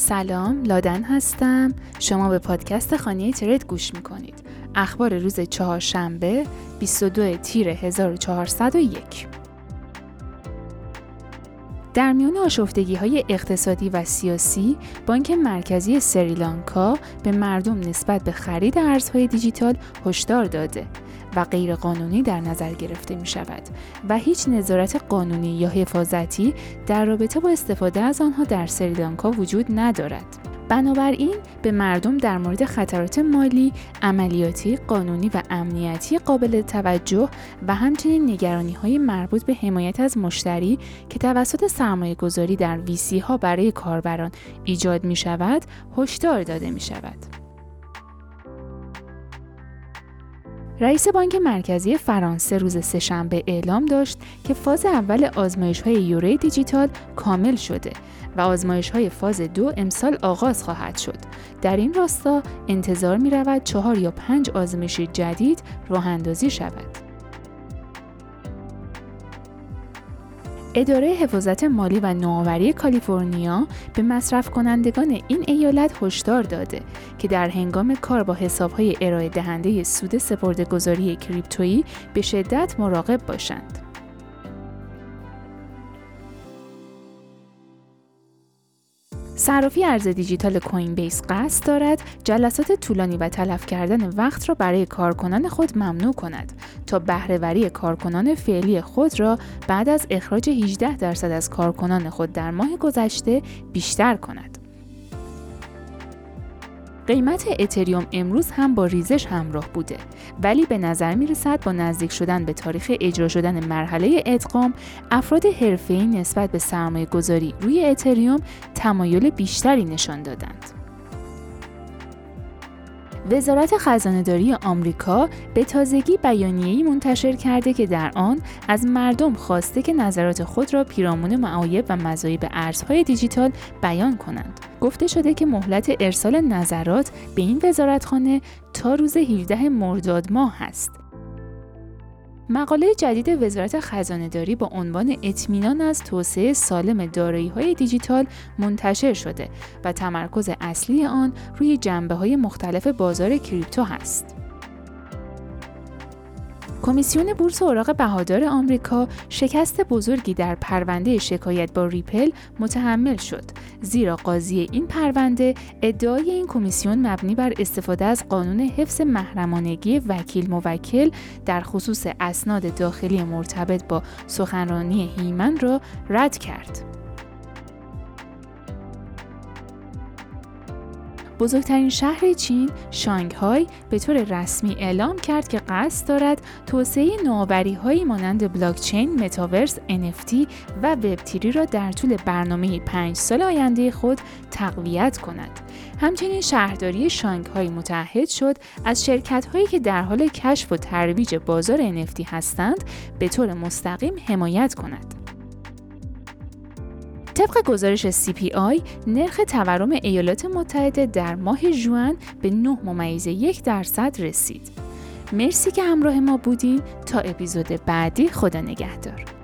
سلام لادن هستم. شما به پادکست خانه ترید گوش می‌کنید. اخبار روز چهارشنبه 22 تیر 1401 در میان آشفتگی های اقتصادی و سیاسی، بانک مرکزی سریلانکا به مردم نسبت به خرید ارزهای دیجیتال هشدار داده. و غیرقانونی در نظر گرفته می شود و هیچ نظارت قانونی یا حفاظتی در رابطه با استفاده از آنها در سریلانکا وجود ندارد. بنابراین به مردم در مورد خطرات مالی، عملیاتی، قانونی و امنیتی قابل توجه و همچنین نگرانی های مربوط به حمایت از مشتری که توسط سرمایه گذاری در ویسی ها برای کاربران ایجاد می شود، هشدار داده می شود. رئیس بانک مرکزی فرانسه روز سهشنبه اعلام داشت که فاز اول آزمایش های دیجیتال کامل شده و آزمایش های فاز دو امسال آغاز خواهد شد. در این راستا انتظار می رود چهار یا پنج آزمایش جدید راه اندازی شود. اداره حفاظت مالی و نوآوری کالیفرنیا به مصرف کنندگان این ایالت هشدار داده که در هنگام کار با حسابهای ارائه دهنده سود سپردهگذاری کریپتویی به شدت مراقب باشند. صرافی ارز دیجیتال کوین بیس قصد دارد جلسات طولانی و تلف کردن وقت را برای کارکنان خود ممنوع کند تا بهرهوری کارکنان فعلی خود را بعد از اخراج 18 درصد از کارکنان خود در ماه گذشته بیشتر کند. قیمت اتریوم امروز هم با ریزش همراه بوده ولی به نظر می رسد با نزدیک شدن به تاریخ اجرا شدن مرحله ادغام افراد حرفه‌ای نسبت به سرمایه گذاری روی اتریوم تمایل بیشتری نشان دادند. وزارت خزانهداری آمریکا به تازگی بیانیه‌ای منتشر کرده که در آن از مردم خواسته که نظرات خود را پیرامون معایب و مذایب ارزهای دیجیتال بیان کنند. گفته شده که مهلت ارسال نظرات به این وزارتخانه تا روز 17 مرداد ماه است. مقاله جدید وزارت خزانه داری با عنوان اطمینان از توسعه سالم دارایی های دیجیتال منتشر شده و تمرکز اصلی آن روی جنبه های مختلف بازار کریپتو هست. کمیسیون بورس اوراق بهادار آمریکا شکست بزرگی در پرونده شکایت با ریپل متحمل شد زیرا قاضی این پرونده ادعای این کمیسیون مبنی بر استفاده از قانون حفظ محرمانگی وکیل موکل در خصوص اسناد داخلی مرتبط با سخنرانی هیمن را رد کرد. بزرگترین شهر چین شانگهای به طور رسمی اعلام کرد که قصد دارد توسعه نوآوری‌هایی مانند بلاکچین، متاورس، NFT و وب را در طول برنامه پنج سال آینده خود تقویت کند. همچنین شهرداری شانگهای متحد شد از شرکت‌هایی که در حال کشف و ترویج بازار NFT هستند به طور مستقیم حمایت کند. طبق گزارش CPI نرخ تورم ایالات متحده در ماه جوان به 9 ممیز یک درصد رسید. مرسی که همراه ما بودین تا اپیزود بعدی خدا نگهدار.